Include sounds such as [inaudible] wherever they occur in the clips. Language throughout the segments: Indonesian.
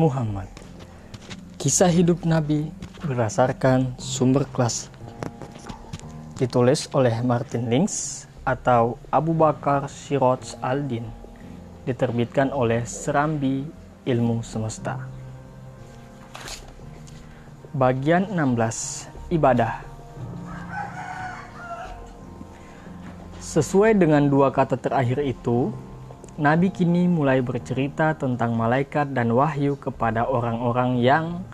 Muhammad. Kisah hidup Nabi berdasarkan sumber kelas ditulis oleh Martin Links atau Abu Bakar Siroj Aldin diterbitkan oleh Serambi Ilmu Semesta Bagian 16 Ibadah Sesuai dengan dua kata terakhir itu, Nabi kini mulai bercerita tentang malaikat dan wahyu kepada orang-orang yang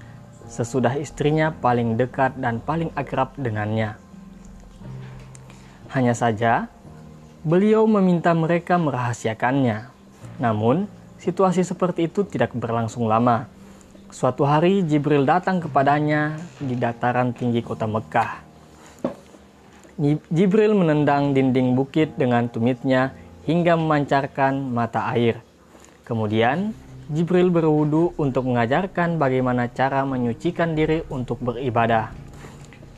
sesudah istrinya paling dekat dan paling akrab dengannya. Hanya saja, beliau meminta mereka merahasiakannya. Namun, situasi seperti itu tidak berlangsung lama. Suatu hari Jibril datang kepadanya di dataran tinggi kota Mekah. Jibril menendang dinding bukit dengan tumitnya hingga memancarkan mata air. Kemudian, Jibril berwudu untuk mengajarkan bagaimana cara menyucikan diri untuk beribadah.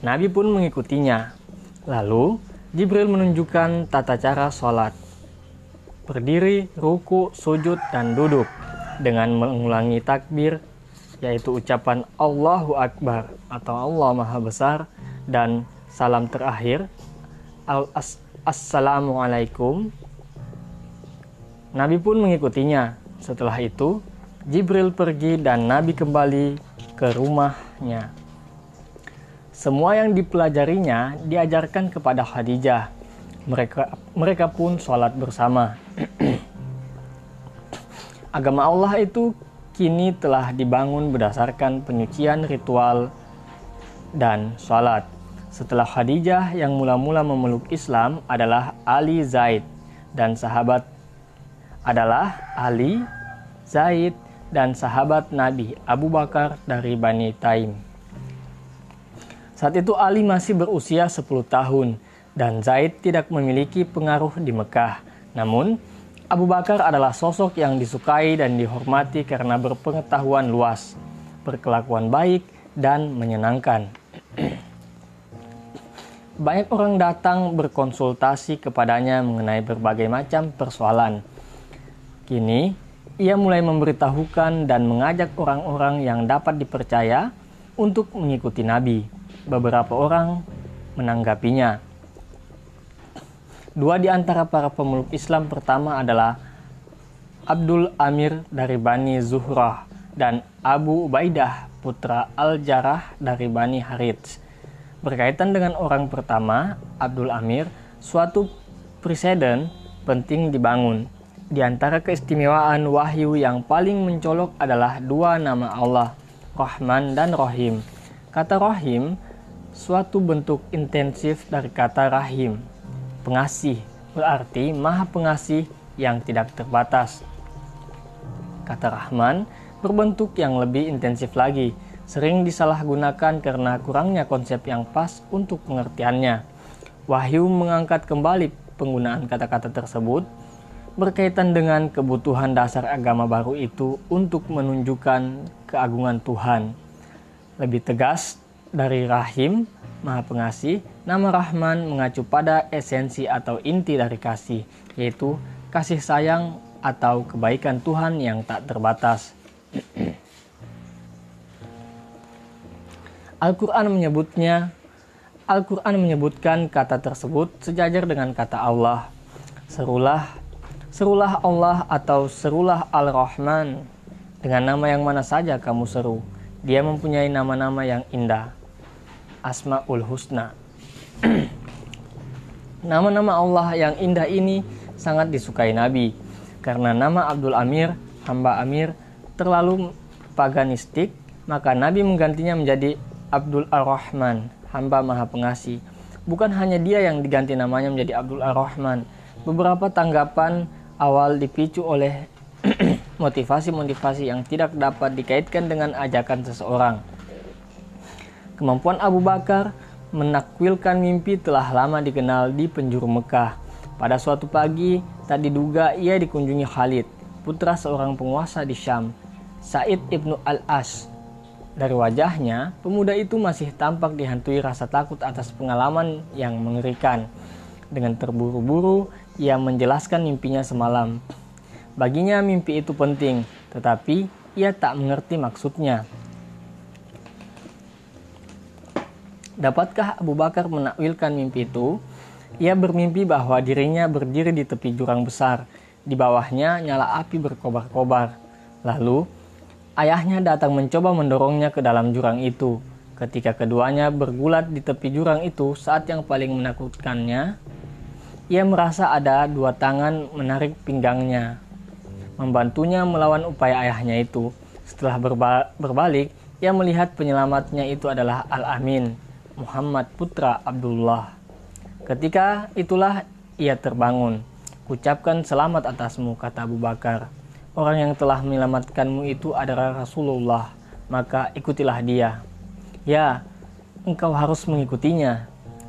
Nabi pun mengikutinya. Lalu, Jibril menunjukkan tata cara sholat. Berdiri, ruku, sujud, dan duduk dengan mengulangi takbir, yaitu ucapan Allahu Akbar atau Allah Maha Besar, dan salam terakhir, Assalamualaikum Nabi pun mengikutinya. Setelah itu, Jibril pergi dan Nabi kembali ke rumahnya. Semua yang dipelajarinya diajarkan kepada Khadijah. Mereka mereka pun sholat bersama. [clears throat] Agama Allah itu kini telah dibangun berdasarkan penyucian ritual dan sholat. Setelah Khadijah yang mula-mula memeluk Islam adalah Ali Zaid dan sahabat adalah Ali, Zaid, dan sahabat Nabi Abu Bakar dari Bani Taim. Saat itu Ali masih berusia 10 tahun dan Zaid tidak memiliki pengaruh di Mekah. Namun, Abu Bakar adalah sosok yang disukai dan dihormati karena berpengetahuan luas, berkelakuan baik, dan menyenangkan. Banyak orang datang berkonsultasi kepadanya mengenai berbagai macam persoalan, Kini, ia mulai memberitahukan dan mengajak orang-orang yang dapat dipercaya untuk mengikuti Nabi. Beberapa orang menanggapinya. Dua di antara para pemeluk Islam pertama adalah Abdul Amir dari Bani Zuhrah dan Abu Ubaidah putra Al-Jarrah dari Bani Harits. Berkaitan dengan orang pertama, Abdul Amir, suatu presiden penting dibangun di antara keistimewaan wahyu yang paling mencolok adalah dua nama Allah, Rahman dan Rahim. Kata Rahim suatu bentuk intensif dari kata Rahim, pengasih, berarti maha pengasih yang tidak terbatas. Kata Rahman berbentuk yang lebih intensif lagi, sering disalahgunakan karena kurangnya konsep yang pas untuk pengertiannya. Wahyu mengangkat kembali penggunaan kata-kata tersebut berkaitan dengan kebutuhan dasar agama baru itu untuk menunjukkan keagungan Tuhan. Lebih tegas dari Rahim, Maha Pengasih, nama Rahman mengacu pada esensi atau inti dari kasih, yaitu kasih sayang atau kebaikan Tuhan yang tak terbatas. Al-Quran menyebutnya Al-Quran menyebutkan kata tersebut sejajar dengan kata Allah. Serulah Serulah Allah atau serulah Al-Rahman dengan nama yang mana saja kamu seru. Dia mempunyai nama-nama yang indah. Asmaul Husna. [clears throat] Nama-nama Allah yang indah ini sangat disukai Nabi karena nama Abdul Amir, hamba Amir, terlalu paganistik, maka Nabi menggantinya menjadi Abdul Ar-Rahman, hamba Maha Pengasih. Bukan hanya dia yang diganti namanya menjadi Abdul Ar-Rahman. Beberapa tanggapan awal dipicu oleh [clears throat] motivasi-motivasi yang tidak dapat dikaitkan dengan ajakan seseorang. Kemampuan Abu Bakar menakwilkan mimpi telah lama dikenal di penjuru Mekah. Pada suatu pagi, tak diduga ia dikunjungi Khalid, putra seorang penguasa di Syam, Said ibnu al-As. Dari wajahnya, pemuda itu masih tampak dihantui rasa takut atas pengalaman yang mengerikan. Dengan terburu-buru, ia menjelaskan mimpinya semalam. Baginya mimpi itu penting, tetapi ia tak mengerti maksudnya. Dapatkah Abu Bakar menakwilkan mimpi itu? Ia bermimpi bahwa dirinya berdiri di tepi jurang besar. Di bawahnya nyala api berkobar-kobar. Lalu, ayahnya datang mencoba mendorongnya ke dalam jurang itu. Ketika keduanya bergulat di tepi jurang itu saat yang paling menakutkannya, ia merasa ada dua tangan menarik pinggangnya, membantunya melawan upaya ayahnya itu. Setelah berba berbalik, ia melihat penyelamatnya itu adalah Al-Amin, Muhammad putra Abdullah. Ketika itulah ia terbangun. Ucapkan selamat atasmu, kata Abu Bakar. Orang yang telah menyelamatkanmu itu adalah Rasulullah, maka ikutilah dia. Ya, engkau harus mengikutinya.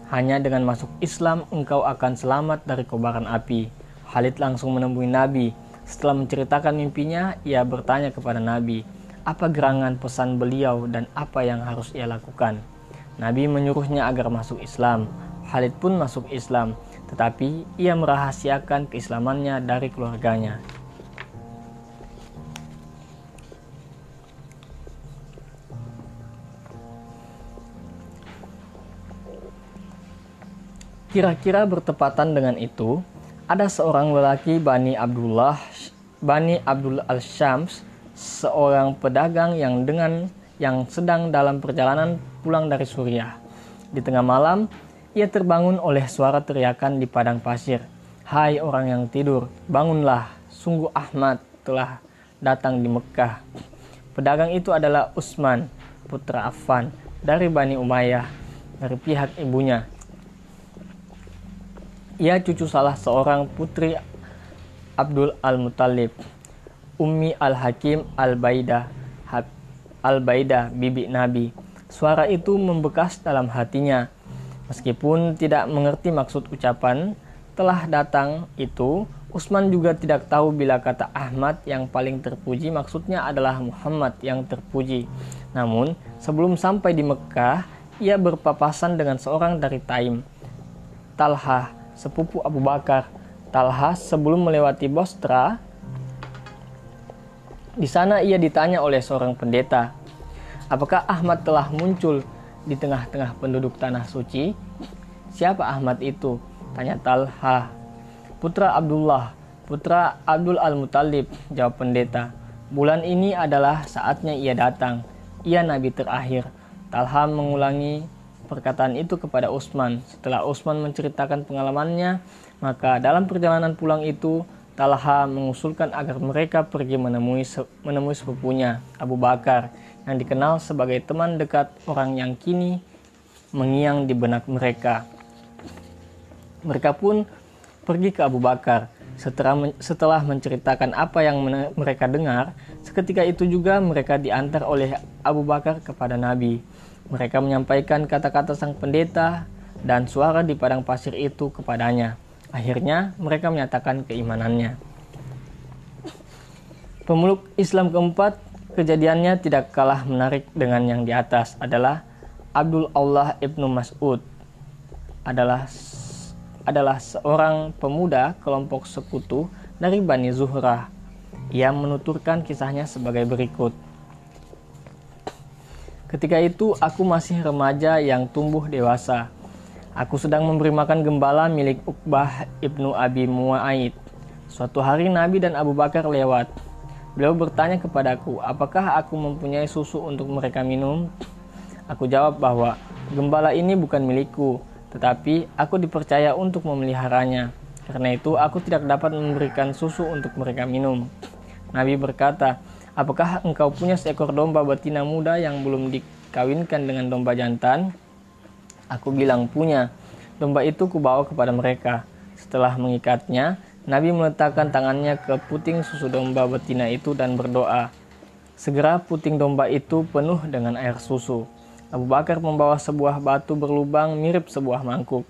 Hanya dengan masuk Islam engkau akan selamat dari kobaran api. Khalid langsung menemui Nabi. Setelah menceritakan mimpinya, ia bertanya kepada Nabi, apa gerangan pesan beliau dan apa yang harus ia lakukan. Nabi menyuruhnya agar masuk Islam. Khalid pun masuk Islam, tetapi ia merahasiakan keislamannya dari keluarganya. Kira-kira bertepatan dengan itu, ada seorang lelaki Bani Abdullah, Bani Abdul Al-Syams, seorang pedagang yang dengan yang sedang dalam perjalanan pulang dari Suriah. Di tengah malam, ia terbangun oleh suara teriakan di padang pasir. Hai orang yang tidur, bangunlah, sungguh Ahmad telah datang di Mekah. Pedagang itu adalah Utsman, putra Affan, dari Bani Umayyah, dari pihak ibunya. Ia cucu salah seorang putri Abdul Al-Muttalib, Ummi Al-Hakim Al-Baidah, Al-Baidah, bibi Nabi. Suara itu membekas dalam hatinya. Meskipun tidak mengerti maksud ucapan telah datang itu, Usman juga tidak tahu bila kata Ahmad yang paling terpuji maksudnya adalah Muhammad yang terpuji. Namun, sebelum sampai di Mekah, ia berpapasan dengan seorang dari Taim, Talha, sepupu Abu Bakar. Talha sebelum melewati Bostra, di sana ia ditanya oleh seorang pendeta, apakah Ahmad telah muncul di tengah-tengah penduduk tanah suci? Siapa Ahmad itu? Tanya Talha. Putra Abdullah, putra Abdul Al-Muttalib, jawab pendeta. Bulan ini adalah saatnya ia datang. Ia nabi terakhir. Talha mengulangi perkataan itu kepada Utsman. Setelah Utsman menceritakan pengalamannya, maka dalam perjalanan pulang itu Talha mengusulkan agar mereka pergi menemui menemui sepupunya Abu Bakar yang dikenal sebagai teman dekat orang yang kini mengiang di benak mereka. Mereka pun pergi ke Abu Bakar. Setelah, setelah menceritakan apa yang mereka dengar, seketika itu juga mereka diantar oleh Abu Bakar kepada Nabi. Mereka menyampaikan kata-kata sang pendeta dan suara di padang pasir itu kepadanya. Akhirnya mereka menyatakan keimanannya. Pemeluk Islam keempat, kejadiannya tidak kalah menarik dengan yang di atas adalah Abdul Allah ibnu Mas'ud adalah adalah seorang pemuda kelompok sekutu dari Bani Zuhrah. Ia menuturkan kisahnya sebagai berikut. Ketika itu aku masih remaja yang tumbuh dewasa. Aku sedang memberi makan gembala milik Uqbah ibnu Abi Mu'aid. Suatu hari Nabi dan Abu Bakar lewat. Beliau bertanya kepadaku, apakah aku mempunyai susu untuk mereka minum? Aku jawab bahwa gembala ini bukan milikku, tetapi aku dipercaya untuk memeliharanya. Karena itu aku tidak dapat memberikan susu untuk mereka minum. Nabi berkata, apakah engkau punya seekor domba betina muda yang belum dikawinkan dengan domba jantan? Aku bilang punya. Domba itu kubawa kepada mereka. Setelah mengikatnya, Nabi meletakkan tangannya ke puting susu domba betina itu dan berdoa. Segera puting domba itu penuh dengan air susu. Abu Bakar membawa sebuah batu berlubang mirip sebuah mangkuk.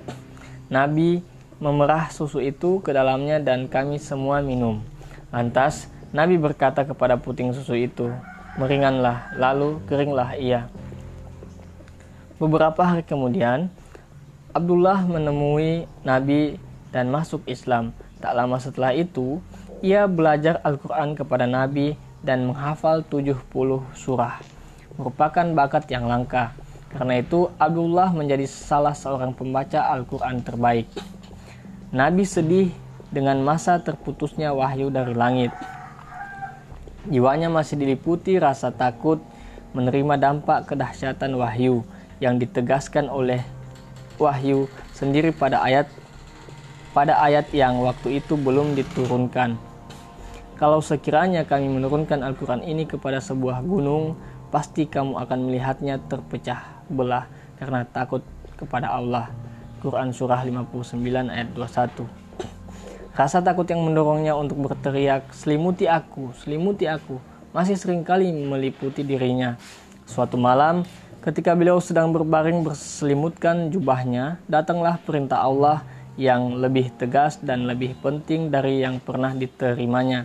Nabi memerah susu itu ke dalamnya dan kami semua minum. Lantas Nabi berkata kepada puting susu itu, "Meringanlah, lalu keringlah ia." Beberapa hari kemudian, Abdullah menemui Nabi dan masuk Islam. Tak lama setelah itu, ia belajar Al-Quran kepada Nabi dan menghafal 70 surah. Merupakan bakat yang langka. Karena itu Abdullah menjadi salah seorang pembaca Al-Quran terbaik. Nabi sedih dengan masa terputusnya wahyu dari langit. Jiwanya masih diliputi rasa takut menerima dampak kedahsyatan wahyu yang ditegaskan oleh wahyu sendiri pada ayat pada ayat yang waktu itu belum diturunkan. Kalau sekiranya kami menurunkan Al-Quran ini kepada sebuah gunung, pasti kamu akan melihatnya terpecah belah karena takut kepada Allah. Quran Surah 59 ayat 21 Rasa takut yang mendorongnya untuk berteriak, selimuti aku, selimuti aku, masih sering kali meliputi dirinya. Suatu malam, ketika beliau sedang berbaring berselimutkan jubahnya, datanglah perintah Allah yang lebih tegas dan lebih penting dari yang pernah diterimanya.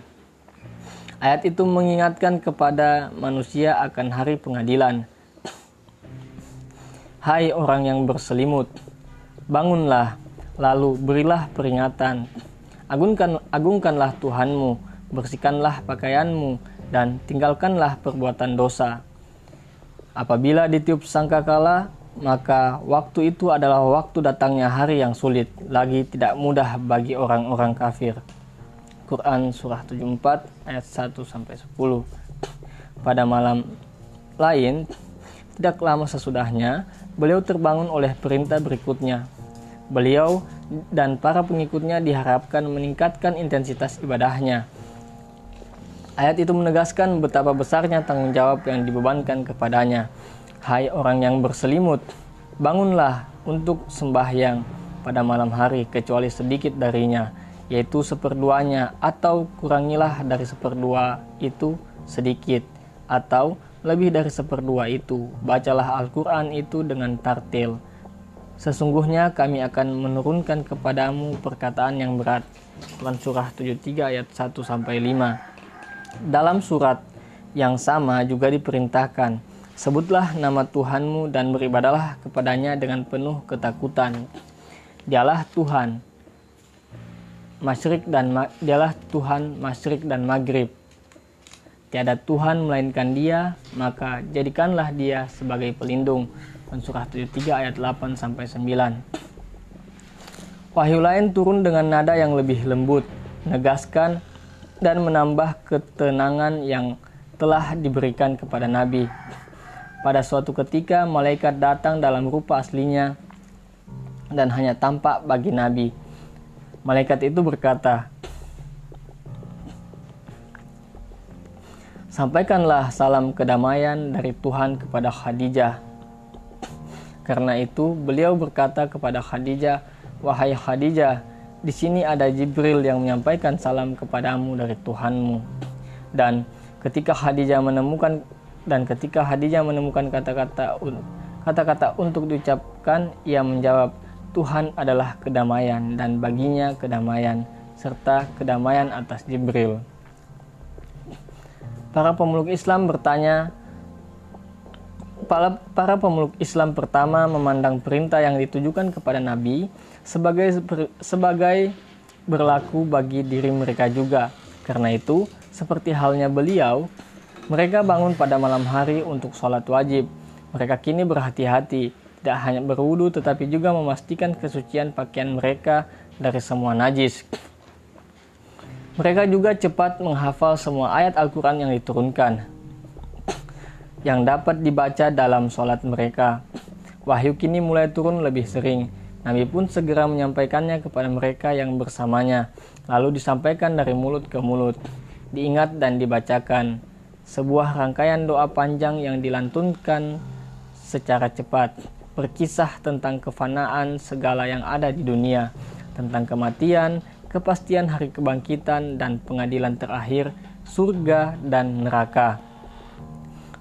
Ayat itu mengingatkan kepada manusia akan hari pengadilan. Hai orang yang berselimut, bangunlah, lalu berilah peringatan. Agungkan, agungkanlah Tuhanmu, bersihkanlah pakaianmu, dan tinggalkanlah perbuatan dosa. Apabila ditiup sangkakala, maka waktu itu adalah waktu datangnya hari yang sulit, lagi tidak mudah bagi orang-orang kafir. Quran surah 74 ayat 1 sampai 10. Pada malam lain, tidak lama sesudahnya, beliau terbangun oleh perintah berikutnya. Beliau dan para pengikutnya diharapkan meningkatkan intensitas ibadahnya. Ayat itu menegaskan betapa besarnya tanggung jawab yang dibebankan kepadanya. Hai orang yang berselimut, bangunlah untuk sembahyang pada malam hari kecuali sedikit darinya yaitu seperduanya atau kurangilah dari seperdua itu sedikit atau lebih dari seperdua itu bacalah Al-Quran itu dengan tartil sesungguhnya kami akan menurunkan kepadamu perkataan yang berat Quran surah 73 ayat 1 sampai 5 dalam surat yang sama juga diperintahkan sebutlah nama Tuhanmu dan beribadalah kepadanya dengan penuh ketakutan dialah Tuhan Masyrik dan dialah Tuhan Masyrik dan Maghrib. Tiada Tuhan melainkan Dia, maka jadikanlah Dia sebagai pelindung. Surah 73 ayat 8 sampai 9. Wahyu lain turun dengan nada yang lebih lembut, menegaskan dan menambah ketenangan yang telah diberikan kepada Nabi. Pada suatu ketika malaikat datang dalam rupa aslinya dan hanya tampak bagi Nabi Malaikat itu berkata, Sampaikanlah salam kedamaian dari Tuhan kepada Khadijah. Karena itu, beliau berkata kepada Khadijah, "Wahai Khadijah, di sini ada Jibril yang menyampaikan salam kepadamu dari Tuhanmu." Dan ketika Khadijah menemukan dan ketika Khadijah menemukan kata-kata kata-kata untuk diucapkan, ia menjawab, Tuhan adalah kedamaian dan baginya kedamaian serta kedamaian atas Jibril. Para pemeluk Islam bertanya, para, para pemeluk Islam pertama memandang perintah yang ditujukan kepada Nabi sebagai sebagai berlaku bagi diri mereka juga. Karena itu, seperti halnya beliau, mereka bangun pada malam hari untuk sholat wajib. Mereka kini berhati-hati tidak hanya berwudu tetapi juga memastikan kesucian pakaian mereka dari semua najis. Mereka juga cepat menghafal semua ayat Al-Quran yang diturunkan, yang dapat dibaca dalam sholat mereka. Wahyu kini mulai turun lebih sering. Nabi pun segera menyampaikannya kepada mereka yang bersamanya, lalu disampaikan dari mulut ke mulut, diingat dan dibacakan. Sebuah rangkaian doa panjang yang dilantunkan secara cepat berkisah tentang kefanaan segala yang ada di dunia, tentang kematian, kepastian hari kebangkitan, dan pengadilan terakhir, surga dan neraka.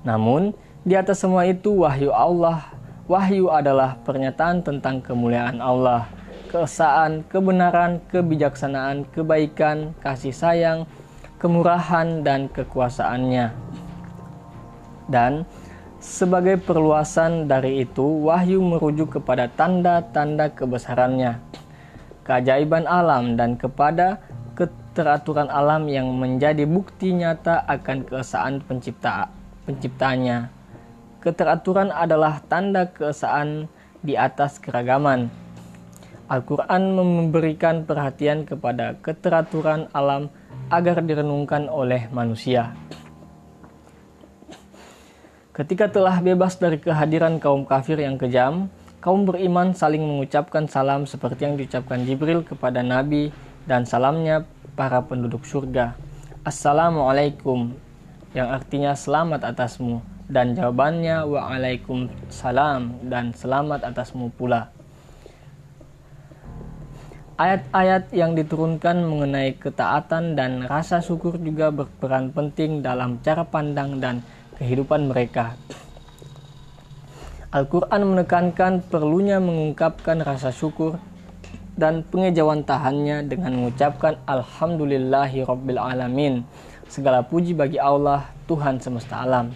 Namun, di atas semua itu wahyu Allah, wahyu adalah pernyataan tentang kemuliaan Allah, keesaan, kebenaran, kebijaksanaan, kebaikan, kasih sayang, kemurahan, dan kekuasaannya. Dan sebagai perluasan dari itu, wahyu merujuk kepada tanda-tanda kebesarannya, keajaiban alam, dan kepada keteraturan alam yang menjadi bukti nyata akan keesaan pencipta penciptanya. Keteraturan adalah tanda keesaan di atas keragaman. Al-Quran memberikan perhatian kepada keteraturan alam agar direnungkan oleh manusia. Ketika telah bebas dari kehadiran kaum kafir yang kejam, kaum beriman saling mengucapkan salam seperti yang diucapkan Jibril kepada Nabi dan salamnya para penduduk surga. Assalamualaikum, yang artinya selamat atasmu dan jawabannya waalaikumsalam dan selamat atasmu pula. Ayat-ayat yang diturunkan mengenai ketaatan dan rasa syukur juga berperan penting dalam cara pandang dan kehidupan mereka. Al-Quran menekankan perlunya mengungkapkan rasa syukur dan pengejauhan tahannya dengan mengucapkan Alhamdulillahi Rabbil Alamin. Segala puji bagi Allah, Tuhan semesta alam.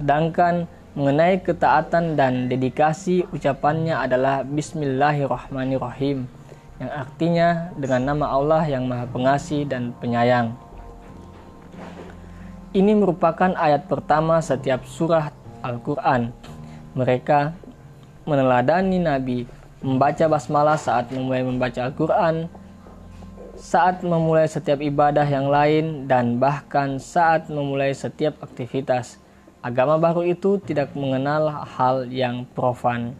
Sedangkan mengenai ketaatan dan dedikasi ucapannya adalah Bismillahirrahmanirrahim yang artinya dengan nama Allah yang Maha Pengasih dan Penyayang. Ini merupakan ayat pertama setiap surah Al-Quran. Mereka meneladani Nabi membaca basmalah saat memulai membaca Al-Quran, saat memulai setiap ibadah yang lain, dan bahkan saat memulai setiap aktivitas agama baru itu tidak mengenal hal yang profan.